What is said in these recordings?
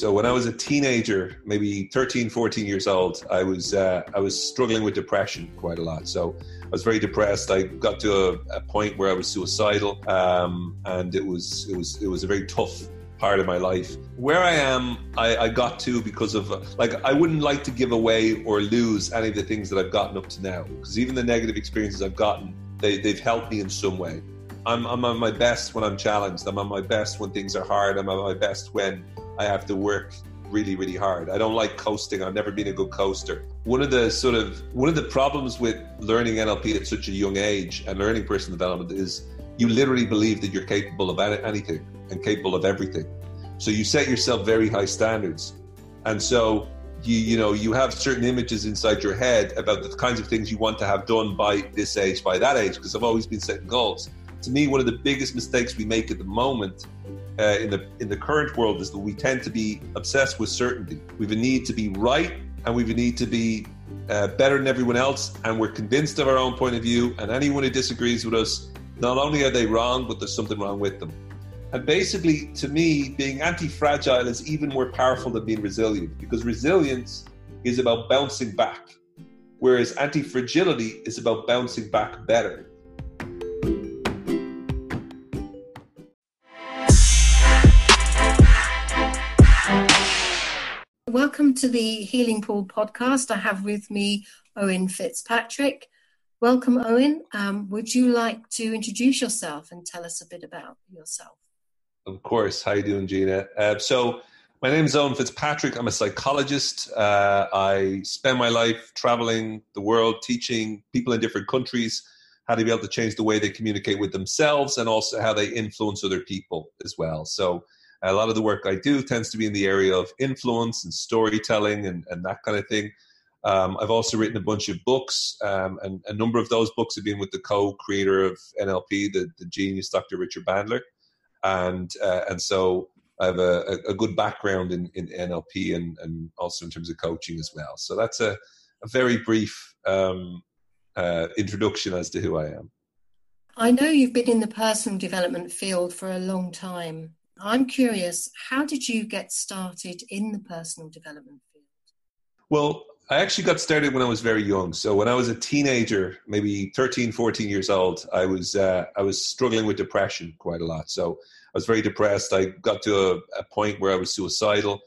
So when I was a teenager, maybe 13, 14 years old, I was uh, I was struggling with depression quite a lot. So I was very depressed. I got to a, a point where I was suicidal, um, and it was it was it was a very tough part of my life. Where I am, I, I got to because of like I wouldn't like to give away or lose any of the things that I've gotten up to now. Because even the negative experiences I've gotten, they, they've helped me in some way. I'm, I'm on my best when I'm challenged. I'm on my best when things are hard. I'm on my best when I have to work really, really hard. I don't like coasting. I've never been a good coaster. One of the sort of one of the problems with learning NLP at such a young age and learning personal development is you literally believe that you're capable of anything and capable of everything. So you set yourself very high standards. And so you you know you have certain images inside your head about the kinds of things you want to have done by this age, by that age, because I've always been setting goals. To me, one of the biggest mistakes we make at the moment uh, in the in the current world is that we tend to be obsessed with certainty. We have a need to be right, and we have a need to be uh, better than everyone else, and we're convinced of our own point of view. And anyone who disagrees with us, not only are they wrong, but there's something wrong with them. And basically, to me, being anti-fragile is even more powerful than being resilient because resilience is about bouncing back, whereas anti-fragility is about bouncing back better. Welcome to the Healing Pool podcast. I have with me Owen Fitzpatrick. Welcome, Owen. Um, would you like to introduce yourself and tell us a bit about yourself? Of course. How are you doing, Gina? Uh, so, my name is Owen Fitzpatrick. I'm a psychologist. Uh, I spend my life traveling the world, teaching people in different countries how to be able to change the way they communicate with themselves and also how they influence other people as well. So, a lot of the work I do tends to be in the area of influence and storytelling and, and that kind of thing. Um, I've also written a bunch of books, um, and a number of those books have been with the co-creator of NLP, the, the genius Dr. Richard Bandler, and uh, and so I have a, a, good background in, in NLP and, and also in terms of coaching as well. So that's a, a very brief um, uh, introduction as to who I am. I know you've been in the personal development field for a long time. I'm curious, how did you get started in the personal development field? Well, I actually got started when I was very young. So when I was a teenager, maybe 13, 14 years old, I was uh, I was struggling with depression quite a lot. So I was very depressed. I got to a, a point where I was suicidal,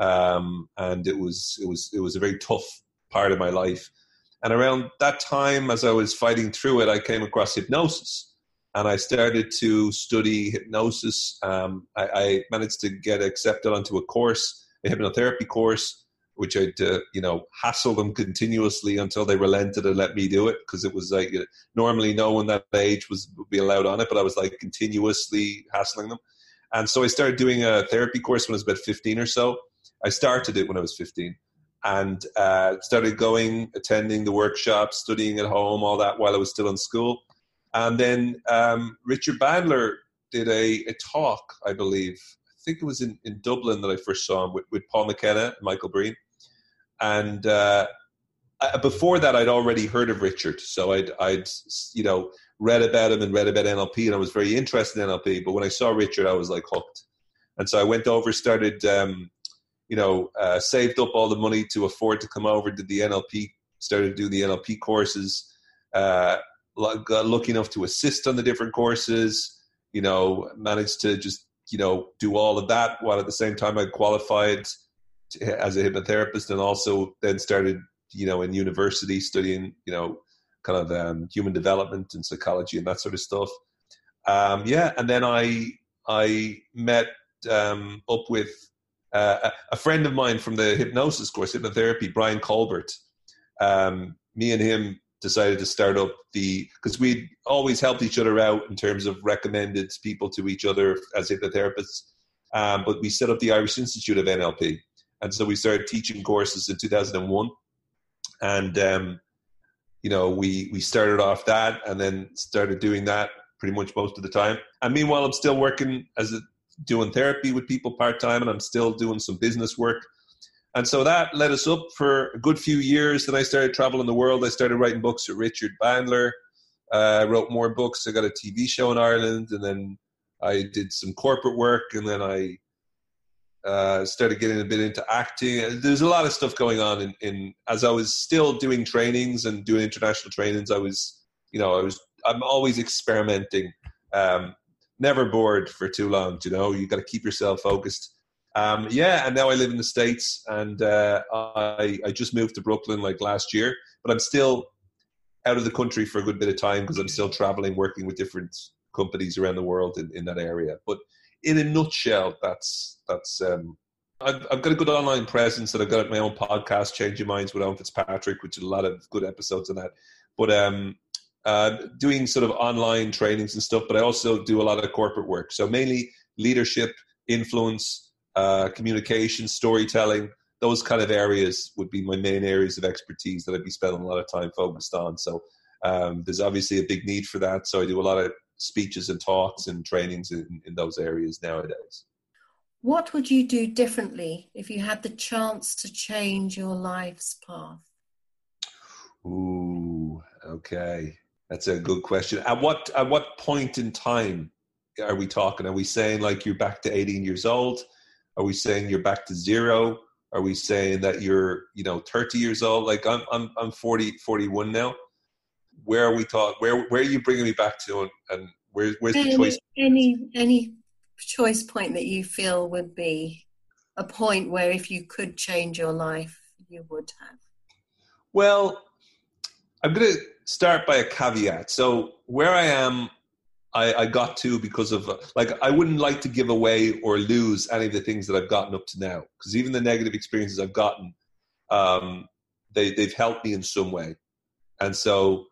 um, and it was it was it was a very tough part of my life. And around that time, as I was fighting through it, I came across hypnosis and I started to study hypnosis. Um, I, I, managed to get accepted onto a course, a hypnotherapy course, which I'd uh, you know hassle them continuously until they relented and let me do it because it was like normally no one that age was would be allowed on it, but I was like continuously hassling them. And so I started doing a therapy course when I was about 15 or so. I started it when I was 15 and uh, started going, attending the workshops, studying at home, all that while I was still in school and then um, Richard Bandler did a, a, talk, I believe. I think it was in, in Dublin that I first saw him with, with Paul McKenna Michael Breen. And uh, before that, I'd already heard of Richard. So I'd, I'd, you know, read about him and read about NLP, and I was very interested in NLP. But when I saw Richard, I was like hooked. And so I went over, started, um, you know, uh, saved up all the money to afford to come over, did the NLP, started to do the NLP courses. Uh, got lucky enough to assist on the different courses. You know, managed to just you know do all of that while at the same time I qualified to, as a hypnotherapist, and also then started you know in university studying you know kind of um, human development and psychology and that sort of stuff. Um, yeah, and then I I met um, up with uh, a friend of mine from the hypnosis course, hypnotherapy, Brian Colbert. Um, me and him decided to start up the because we'd always helped each other out in terms of recommended people to each other as hypnotherapists. Um, but we set up the Irish Institute of NLP, and so we started teaching courses in 2001, and um, you know we we started off that, and then started doing that pretty much most of the time. And meanwhile, I'm still working as a, doing therapy with people part time, and I'm still doing some business work. And so that led us up for a good few years. Then I started traveling the world. I started writing books with Richard Bandler. Uh, I wrote more books. I got a TV show in Ireland, and then I did some corporate work, and then I Uh, started getting a bit into acting. There's a lot of stuff going on. In, in as I was still doing trainings and doing international trainings, I was, you know, I was. I'm always experimenting. Um, never bored for too long. You know, you got to keep yourself focused. Um, yeah, and now I live in the states, and uh, I I just moved to Brooklyn like last year, but I'm still out of the country for a good bit of time because I'm still traveling, working with different companies around the world in, in that area. But in a nutshell, that's that's. Um, I've, I've got a good online presence, and I've got my own podcast, Changing Minds with Owen Fitzpatrick, which is a lot of good episodes on that. But um, uh, doing sort of online trainings and stuff, but I also do a lot of corporate work. So mainly leadership, influence, uh, communication, storytelling, those kind of areas would be my main areas of expertise that I'd be spending a lot of time focused on. So um, there's obviously a big need for that. So I do a lot of speeches and talks and trainings in, in those areas nowadays. What would you do differently if you had the chance to change your life's path? Ooh, okay. That's a good question. At what at what point in time are we talking? Are we saying like you're back to 18 years old? Are we saying you're back to zero? Are we saying that you're, you know, 30 years old? Like I'm, I'm, I'm 40, 41 now. Where are we talking? Where, where are you bringing me back to, and, and where, where's any, the choice? Any, any choice point that you feel would be a point where if you could change your life, you would have. Well, I'm going to start by a caveat. So where I am I, I got to because of like I wouldn't like to give away or lose any of the things that I've gotten up to now because even the negative experiences I've gotten, um, they they've helped me in some way, and so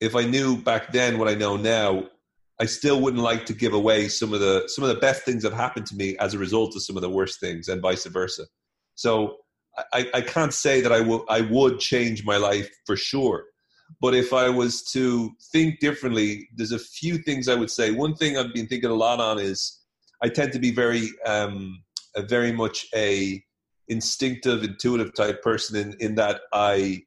if I knew back then what I know now, I still wouldn't like to give away some of the some of the best things that happened to me as a result of some of the worst things, and vice versa. So I, I can't say that I will I would change my life for sure, but if I was to think differently, there's a few things I would say. One thing I've been thinking a lot on is I tend to be very, um, a very much a instinctive, intuitive type person in, in that I,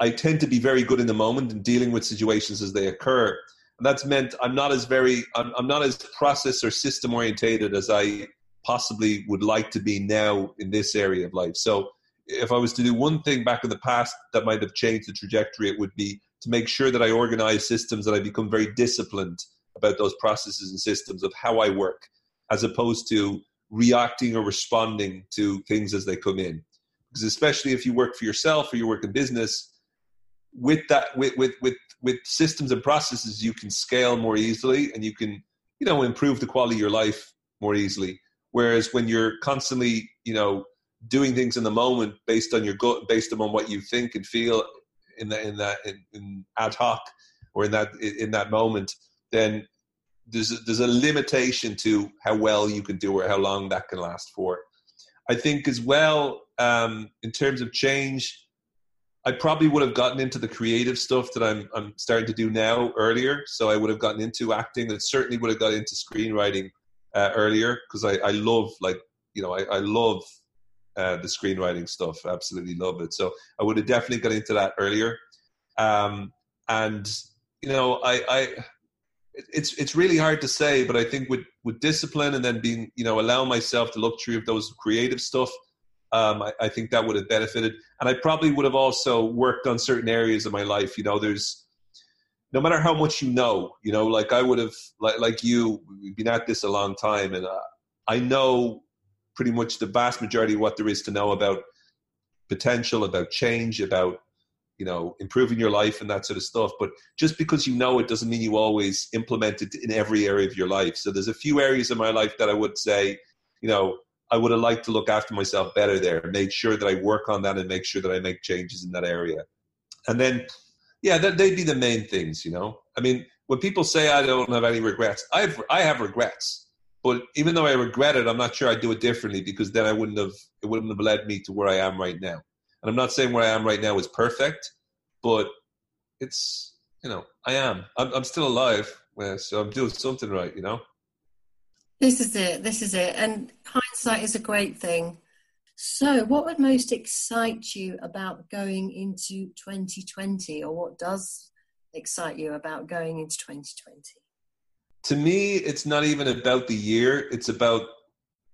I tend to be very good in the moment and dealing with situations as they occur. And that's meant I'm not as very, I'm, I'm not as process or system orientated as I possibly would like to be now in this area of life. So if I was to do one thing back in the past that might have changed the trajectory, it would be to make sure that I organize systems that I become very disciplined about those processes and systems of how I work, as opposed to reacting or responding to things as they come in. Because especially if you work for yourself or you work in business, with that with with with with systems and processes, you can scale more easily and you can you know improve the quality of your life more easily. Whereas when you're constantly you know doing things in the moment based on your gut, based on what you think and feel in that in that in, in ad hoc or in that in that moment, then there's a, there's a limitation to how well you can do or how long that can last for. I think as well um, in terms of change. I probably would have gotten into the creative stuff that I'm I'm starting to do now earlier. So I would have gotten into acting and certainly would have got into screenwriting uh, earlier because I, I love like you know I, I love uh, the screenwriting stuff. Absolutely love it. So I would have definitely got into that earlier. Um, and you know, I, I, it's it's really hard to say, but I think with with discipline and then being, you know, allowing myself the luxury of those creative stuff, um, I, I think that would have benefited. And I probably would have also worked on certain areas of my life. You know, there's no matter how much you know, you know, like I would have, like like you, we've been at this a long time, and uh, I know pretty much the vast majority of what there is to know about potential, about change, about you know improving your life and that sort of stuff. But just because you know it doesn't mean you always implement it in every area of your life. So there's a few areas of my life that I would say, you know, I would have liked to look after myself better there, make sure that I work on that and make sure that I make changes in that area. And then, yeah, that, they'd be the main things, you know. I mean, when people say I don't have any regrets, I've I have regrets. But even though I regret it, I'm not sure I'd do it differently because then I wouldn't have it wouldn't have led me to where I am right now. And I'm not saying where I am right now is perfect, but it's you know I am. I'm, I'm still alive, eh, so I'm doing something right. You know. This is it. This is it. And hindsight is a great thing. So, what would most excite you about going into 2020, or what does excite you about going into 2020? To me, it's not even about the year. It's about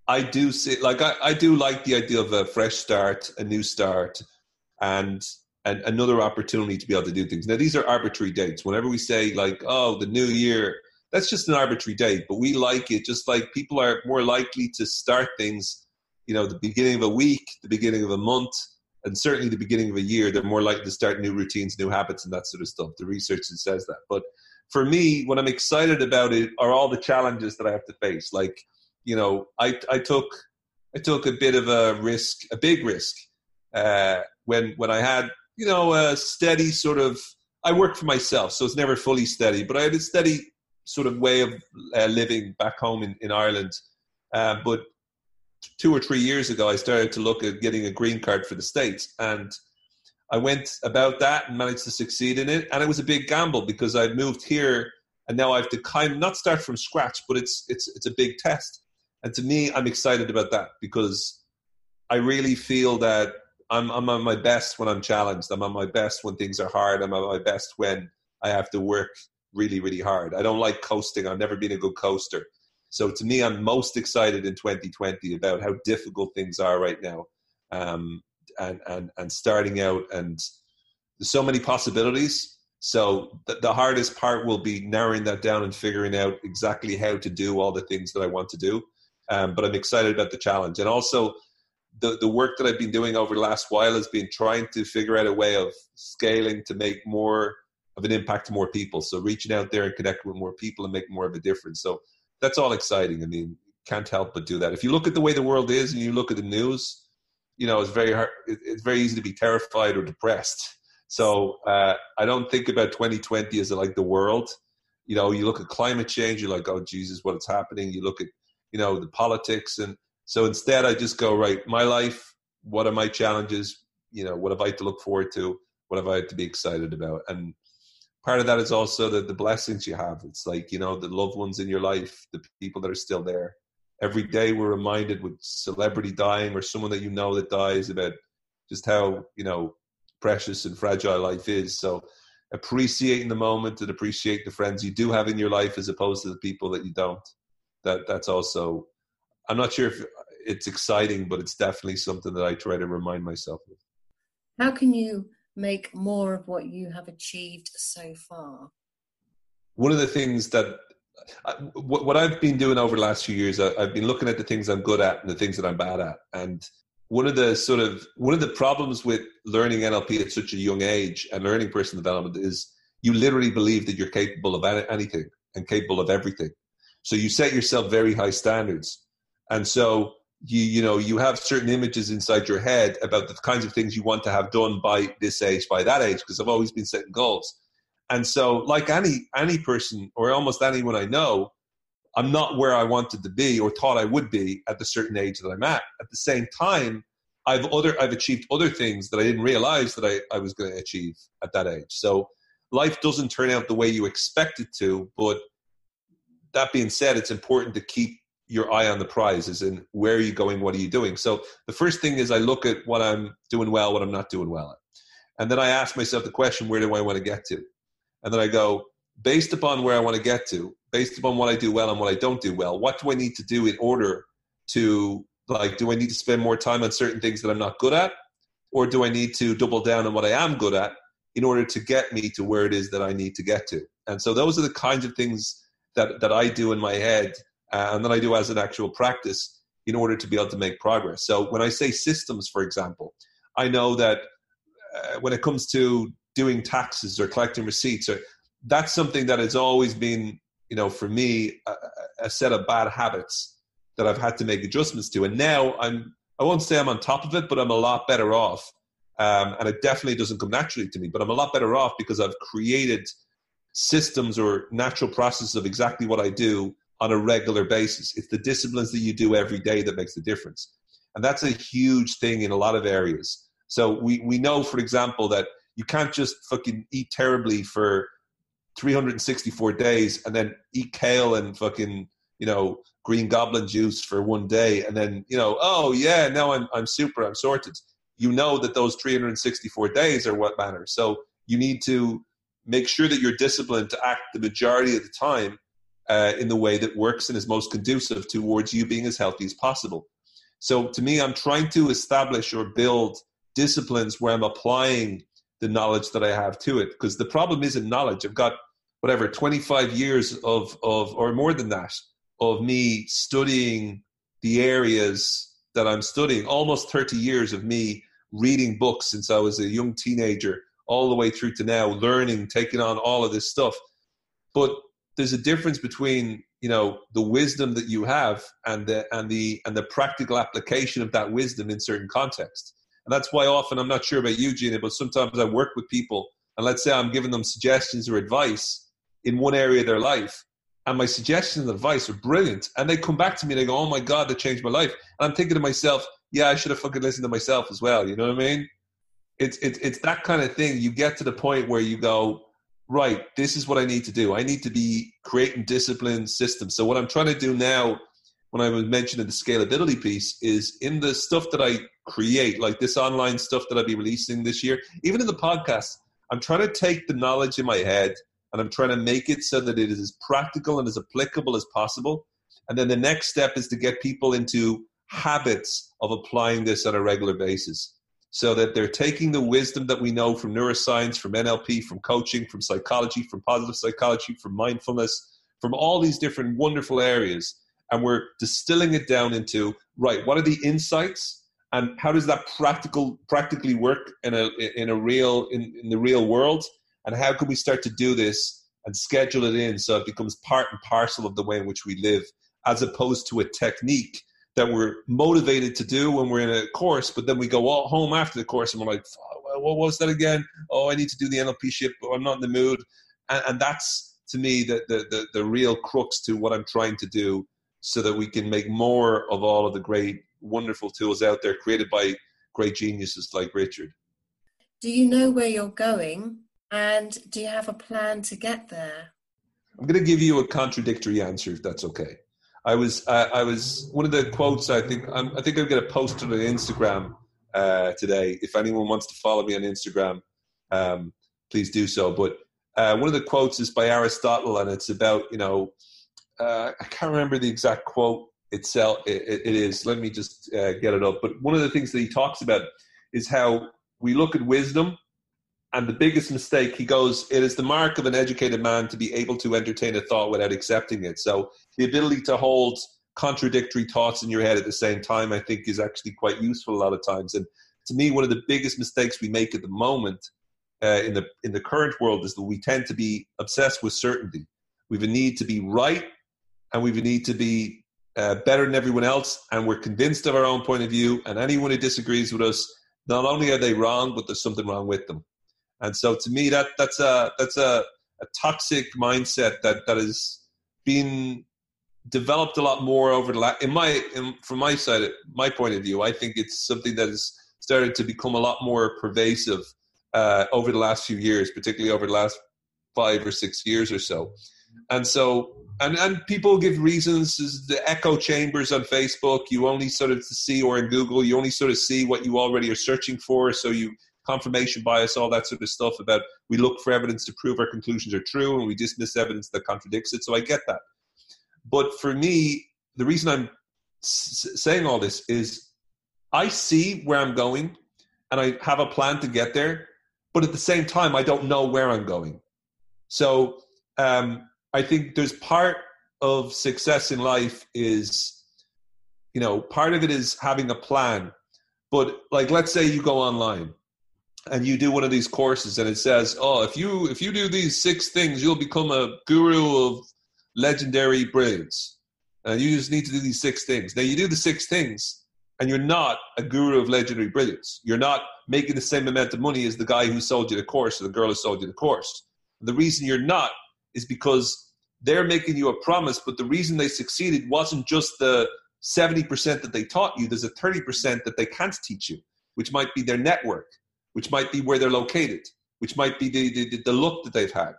I do see, like, I, I do like the idea of a fresh start, a new start, and and another opportunity to be able to do things. Now, these are arbitrary dates. Whenever we say like, "Oh, the new year," that's just an arbitrary date, but we like it. Just like people are more likely to start things, you know, the beginning of a week, the beginning of a month, and certainly the beginning of a year. They're more likely to start new routines, new habits, and that sort of stuff. The research says that. But for me, what I'm excited about it are all the challenges that I have to face. Like, you know, I I took I took a bit of a risk, a big risk, uh, when when I had you know a steady sort of. I work for myself, so it's never fully steady, but I had a steady sort of way of uh, living back home in, in Ireland. Uh, but two or three years ago, I started to look at getting a green card for the States. And I went about that and managed to succeed in it. And it was a big gamble because I'd moved here and now I have to kind of not start from scratch, but it's, it's, it's a big test. And to me, I'm excited about that because I really feel that I'm, I'm on my best when I'm challenged. I'm on my best when things are hard. I'm on my best when I have to work really, really hard. I don't like coasting. I've never been a good coaster. So to me, I'm most excited in 2020 about how difficult things are right now, um, and and and starting out. And there's so many possibilities. So the, the hardest part will be narrowing that down and figuring out exactly how to do all the things that I want to do. Um, but I'm excited about the challenge, and also the the work that I've been doing over the last while has been trying to figure out a way of scaling to make more of an impact to more people. So reaching out there and connecting with more people and making more of a difference. So that's all exciting. I mean, can't help but do that. If you look at the way the world is and you look at the news, you know, it's very hard. It's very easy to be terrified or depressed. So uh, I don't think about 2020 as like the world. You know, you look at climate change, you're like, oh Jesus, what's happening? You look at, you know, the politics, and so instead, I just go right. My life. What are my challenges? You know, what have I to look forward to? What have I to be excited about? And part of that is also the, the blessings you have. It's like, you know, the loved ones in your life, the people that are still there. Every day we're reminded with celebrity dying or someone that you know that dies about just how, you know, precious and fragile life is. So appreciating the moment and appreciate the friends you do have in your life as opposed to the people that you don't. That that's also I'm not sure if it's exciting, but it's definitely something that I try to remind myself of. How can you make more of what you have achieved so far? One of the things that what I've been doing over the last few years, I've been looking at the things I'm good at and the things that I'm bad at. And one of the sort of one of the problems with learning NLP at such a young age and learning personal development is you literally believe that you're capable of anything and capable of everything. So you set yourself very high standards. And so you you know you have certain images inside your head about the kinds of things you want to have done by this age by that age because i've always been setting goals and so like any any person or almost anyone i know i'm not where i wanted to be or thought i would be at the certain age that i'm at. At the same time i've other i've achieved other things that i didn't realize that i, I was going to achieve at that age. So life doesn't turn out the way you expect it to but that being said it's important to keep your eye on the prize in where are you going? What are you doing? So the first thing is i look at what i'm doing well what i'm not doing well at. And then i ask myself the question where do i want to get to and then i go based upon where i want to get to based upon what i do well and what i don't do well what do i need to do in order to like do i need to spend more time on certain things that i'm not good at or do i need to double down on what i am good at in order to get me to where it is that i need to get to and so those are the kinds of things that, that i do in my head uh, and then I do as an actual practice in order to be able to make progress. So when I say systems, for example, I know that uh, when it comes to doing taxes or collecting receipts, or that's something that has always been, you know, for me, a, a set of bad habits that I've had to make adjustments to. And now I'm, I won't say I'm on top of it, but I'm a lot better off. Um, and it definitely doesn't come naturally to me, but I'm a lot better off because I've created systems or natural processes of exactly what I do on a regular basis. It's the disciplines that you do every day that makes the difference. And that's a huge thing in a lot of areas. So we, we know, for example, that you can't just fucking eat terribly for 364 days and then eat kale and fucking, you know, green goblin juice for one day and then, you know, oh yeah, now I'm, I'm super, I'm sorted. You know that those 364 days are what matters. So you need to make sure that you're disciplined to act the majority of the time uh, in the way that works and is most conducive towards you being as healthy as possible. So to me, I'm trying to establish or build disciplines where I'm applying the knowledge that I have to it. Because the problem isn't knowledge. I've got whatever 25 years of of or more than that of me studying the areas that I'm studying. Almost 30 years of me reading books since I was a young teenager, all the way through to now, learning, taking on all of this stuff. But there's a difference between you know the wisdom that you have and the and the and the practical application of that wisdom in certain contexts and that's why often i'm not sure about you gina but sometimes i work with people and let's say i'm giving them suggestions or advice in one area of their life and my suggestions and advice are brilliant and they come back to me and they go oh my god that changed my life and i'm thinking to myself yeah i should have fucking listened to myself as well you know what i mean it's it's, it's that kind of thing you get to the point where you go right, this is what I need to do. I need to be creating discipline systems. So what I'm trying to do now, when I was mentioning the scalability piece, is in the stuff that I create, like this online stuff that I'll be releasing this year, even in the podcast, I'm trying to take the knowledge in my head and I'm trying to make it so that it is as practical and as applicable as possible. And then the next step is to get people into habits of applying this on a regular basis so that they're taking the wisdom that we know from neuroscience, from NLP, from coaching, from psychology, from positive psychology, from mindfulness, from all these different wonderful areas, and we're distilling it down into right. What are the insights, and how does that practical practically work in a in a real in, in the real world, and how can we start to do this and schedule it in so it becomes part and parcel of the way in which we live, as opposed to a technique that we're motivated to do when we're in a course, but then we go all home after the course and we're like, what was that again? Oh, I need to do the NLP ship, but I'm not in the mood. And, and that's to me the, the, the, the real crux to what I'm trying to do so that we can make more of all of the great, wonderful tools out there created by great geniuses like Richard. Do you know where you're going? And do you have a plan to get there? I'm going to give you a contradictory answer if that's okay. I was uh, I was one of the quotes I think I'm, i think I'm going to post it on Instagram uh, today. If anyone wants to follow me on Instagram, um, please do so. But uh, one of the quotes is by Aristotle, and it's about you know uh, I can't remember the exact quote itself. it, it is. Let me just uh, get it up. But one of the things that he talks about is how we look at wisdom and the biggest mistake, he goes, it is the mark of an educated man to be able to entertain a thought without accepting it. So the ability to hold contradictory thoughts in your head at the same time, I think, is actually quite useful a lot of times. And to me, one of the biggest mistakes we make at the moment uh, in the in the current world is that we tend to be obsessed with certainty. We have a need to be right, and we need to be uh, better than everyone else, and we're convinced of our own point of view. And anyone who disagrees with us, not only are they wrong, but there's something wrong with them. And so to me, that that's a that's a, a toxic mindset that that has been developed a lot more over the last. In my in, from my side, my point of view, I think it's something that has started to become a lot more pervasive uh, over the last few years, particularly over the last five or six years or so. And so, and and people give reasons. Is the echo chambers on Facebook? You only sort of see, or in Google, you only sort of see what you already are searching for. So you confirmation bias, all that sort of stuff about we look for evidence to prove our conclusions are true and we dismiss evidence that contradicts it. So I get that. But for me, the reason I'm s- saying all this is I see where I'm going and I have a plan to get there, but at the same time, I don't know where I'm going. So um, I think there's part of success in life is, you know, part of it is having a plan. But like, let's say you go online and you do one of these courses and it says oh if you if you do these six things you'll become a guru of legendary brilliance and you just need to do these six things. Now you do the six things and you're not a guru of legendary brilliance you're not making the same amount of money as the guy who sold you the course or the girl who sold you the course. The reason you're not is because they're making you a promise but the reason they succeeded wasn't just the 70% that they taught you there's a 30% that they can't teach you which might be their network which might be where they're located, which might be the, the, the look that they've had,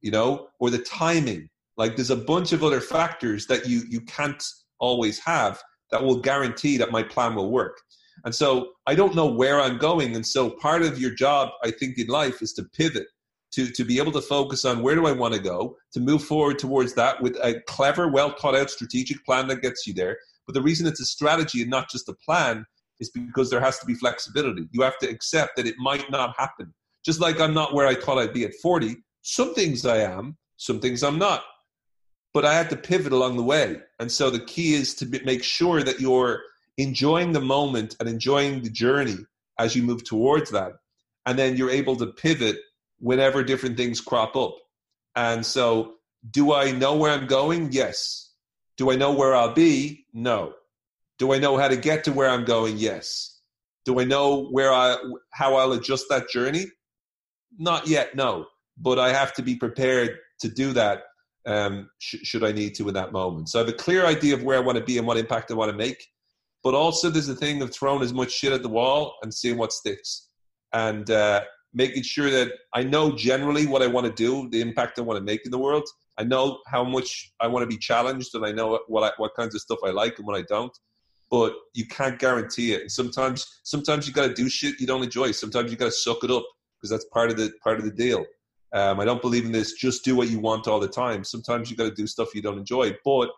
you know, or the timing. Like there's a bunch of other factors that you you can't always have that will guarantee that my plan will work. And so I don't know where I'm going. And so part of your job, I think, in life is to pivot. To, to be able to focus on where do I want to go, to move forward towards that with a clever, well thought out strategic plan that gets you there. But the reason it's a strategy and not just a plan is because there has to be flexibility. You have to accept that it might not happen. Just like I'm not where I thought I'd be at 40, some things I am, some things I'm not. But I had to pivot along the way. And so the key is to make sure that you're enjoying the moment and enjoying the journey as you move towards that. And then you're able to pivot whenever different things crop up. And so, do I know where I'm going? Yes. Do I know where I'll be? No. Do I know how to get to where I'm going? Yes. Do I know where I how I'll adjust that journey? Not yet, no. But I have to be prepared to do that um, sh- should I need to in that moment. So I have a clear idea of where I want to be and what impact I want to make. But also, there's a thing of throwing as much shit at the wall and seeing what sticks, and uh, making sure that I know generally what I want to do, the impact I want to make in the world. I know how much I want to be challenged, and I know what I, what kinds of stuff I like and what I don't. But you can't guarantee it. And sometimes, sometimes you got to do shit you don't enjoy. Sometimes you got to suck it up because that's part of the part of the deal. Um, I don't believe in this. Just do what you want all the time. Sometimes you got to do stuff you don't enjoy, but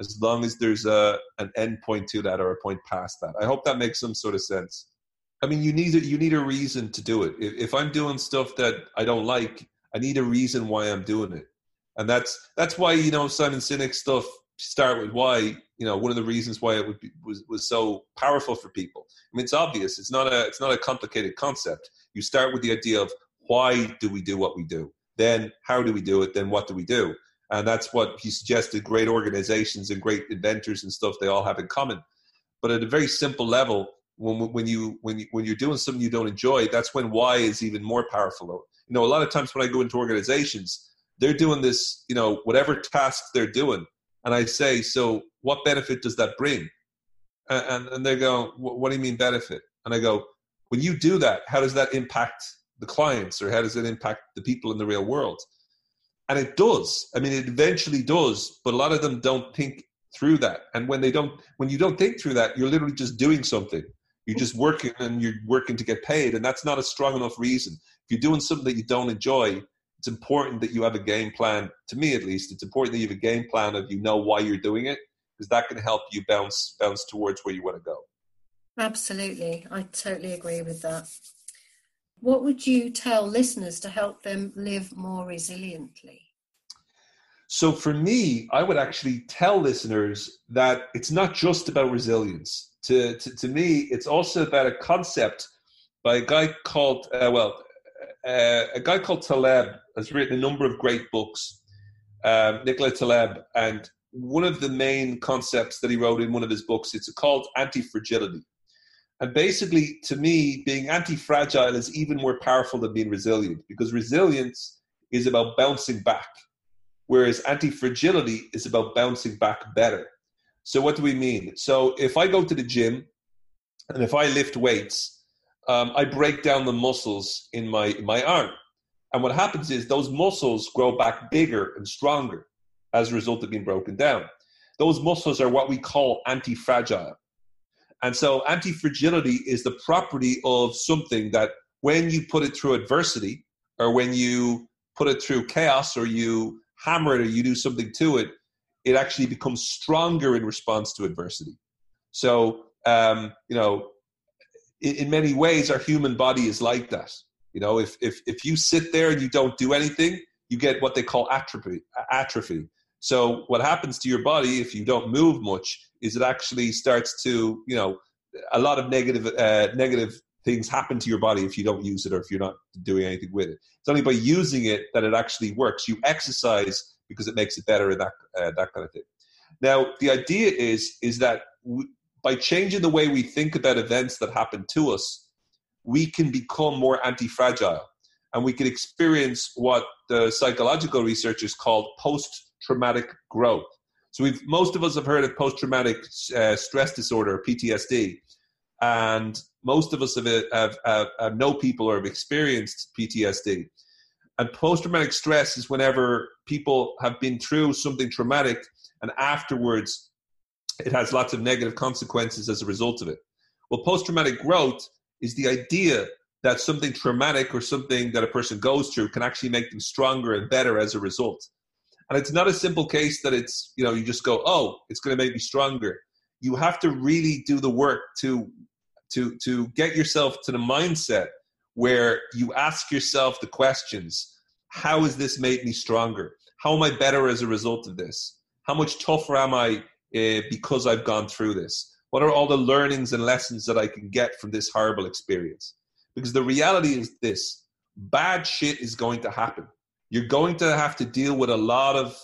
as long as there's a an end point to that or a point past that, I hope that makes some sort of sense. I mean, you need a, you need a reason to do it. If, if I'm doing stuff that I don't like, I need a reason why I'm doing it, and that's that's why you know Simon Sinek stuff start with why you know one of the reasons why it would be, was was so powerful for people. I mean, it's obvious. It's not a it's not a complicated concept. You start with the idea of why do we do what we do? Then how do we do it? Then what do we do? And that's what he suggested great organizations and great inventors and stuff, they all have in common. But at a very simple level, when, when, you, when, you, when you're doing something you don't enjoy, that's when why is even more powerful. You know, a lot of times when I go into organizations, they're doing this, you know, whatever task they're doing. And I say, so what benefit does that bring? And, and, and they go, what do you mean benefit? And I go, when you do that, how does that impact the clients or how does it impact the people in the real world? And it does. I mean, it eventually does, but a lot of them don't think through that. And when they don't, when you don't think through that, you're literally just doing something. You're just working and you're working to get paid. And that's not a strong enough reason. If you're doing something that you don't enjoy, it's important that you have a game plan. To me, at least, it's important that you have a game plan of you know why you're doing it, because that can help you bounce bounce towards where you want to go. Absolutely, I totally agree with that. What would you tell listeners to help them live more resiliently? So, for me, I would actually tell listeners that it's not just about resilience. To, to, to me, it's also about a concept by a guy called, uh, well, uh, a guy called Taleb has written a number of great books, um, Nicola Taleb, and one of the main concepts that he wrote in one of his books, it's called anti-fragility. And basically, to me, being anti fragile is even more powerful than being resilient because resilience is about bouncing back, whereas anti fragility is about bouncing back better. So, what do we mean? So, if I go to the gym and if I lift weights, um, I break down the muscles in my, in my arm. And what happens is those muscles grow back bigger and stronger as a result of being broken down. Those muscles are what we call anti fragile. And so anti fragility is the property of something that when you put it through adversity or when you put it through chaos or you hammer it or you do something to it, it actually becomes stronger in response to adversity. So, um, you know, in, in many ways, our human body is like that. You know, if, if, if you sit there and you don't do anything, you get what they call atrophy. Atrophy. So what happens to your body if you don't move much is it actually starts to, you know, a lot of negative uh, negative things happen to your body if you don't use it or if you're not doing anything with it. It's only by using it that it actually works. You exercise because it makes it better and that uh, that kind of thing. Now, the idea is is that we, by changing the way we think about events that happen to us, we can become more anti-fragile, and we can experience what the psychological researchers call post traumatic growth. So we've most of us have heard of post traumatic uh, stress disorder, PTSD, and most of us have, have, have, have know people or have experienced PTSD. And post traumatic stress is whenever people have been through something traumatic and afterwards it has lots of negative consequences as a result of it. Well, post traumatic growth is the idea that something traumatic or something that a person goes through can actually make them stronger and better as a result. And it's not a simple case that it's, you know, you just go, oh, it's going to make me stronger. You have to really do the work to to to get yourself to the mindset where you ask yourself the questions how has this made me stronger? How am i better as a result of this? How much tougher am i uh, because i've gone through this? What are all the learnings and lessons that i can get from this horrible experience? Because the reality is this bad shit is going to happen. You're going to have to deal with a lot of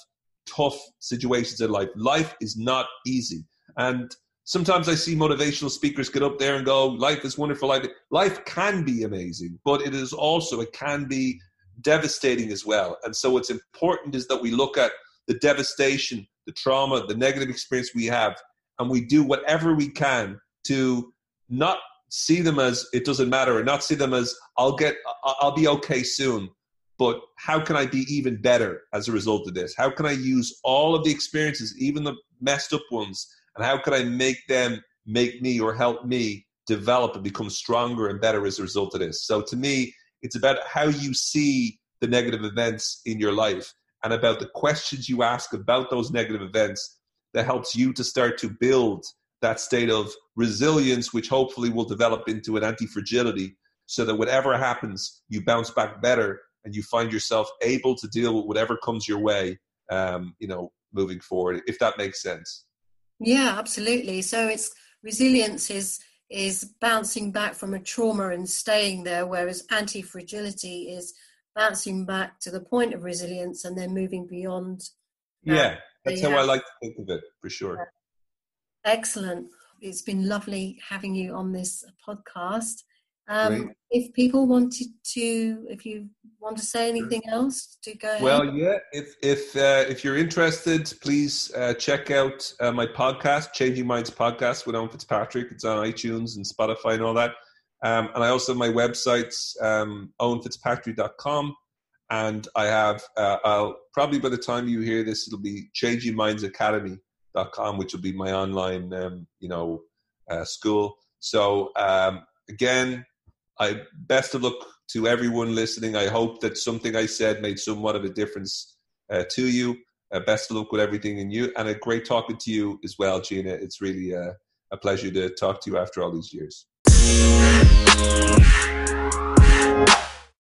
tough situations in life. Life is not easy. And sometimes I see motivational speakers get up there and go, "Life is wonderful." Life, life can be amazing, but it is also it can be devastating as well. And so, what's important is that we look at the devastation, the trauma, the negative experience we have, and we do whatever we can to not see them as it doesn't matter, or not see them as I'll get, I'll be okay soon. But how can I be even better as a result of this? How can I use all of the experiences, even the messed up ones, and how could I make them make me or help me develop and become stronger and better as a result of this? So to me, it's about how you see the negative events in your life and about the questions you ask about those negative events that helps you to start to build that state of resilience, which hopefully will develop into an anti fragility so that whatever happens, you bounce back better and you find yourself able to deal with whatever comes your way, um, you know, moving forward, if that makes sense. Yeah, absolutely. So it's resilience is is bouncing back from a trauma and staying there, whereas anti fragility is bouncing back to the point of resilience and then moving beyond. Yeah, that's how I like to think of it for sure. Excellent. It's been lovely having you on this podcast. Um, if people wanted to, if you want to say anything else, to go. Ahead. Well, yeah. If if uh, if you're interested, please uh, check out uh, my podcast, Changing Minds podcast with Owen Fitzpatrick. It's on iTunes and Spotify and all that. Um, and I also have my websites, um, owenfitzpatrick.com. And I have, uh, I'll probably by the time you hear this, it'll be Changing Minds Academy.com, which will be my online, um, you know, uh, school. So um, again, I best of luck to everyone listening. I hope that something I said made somewhat of a difference uh, to you. Uh, best of luck with everything in you, and a great talking to you as well, Gina. It's really uh, a pleasure to talk to you after all these years.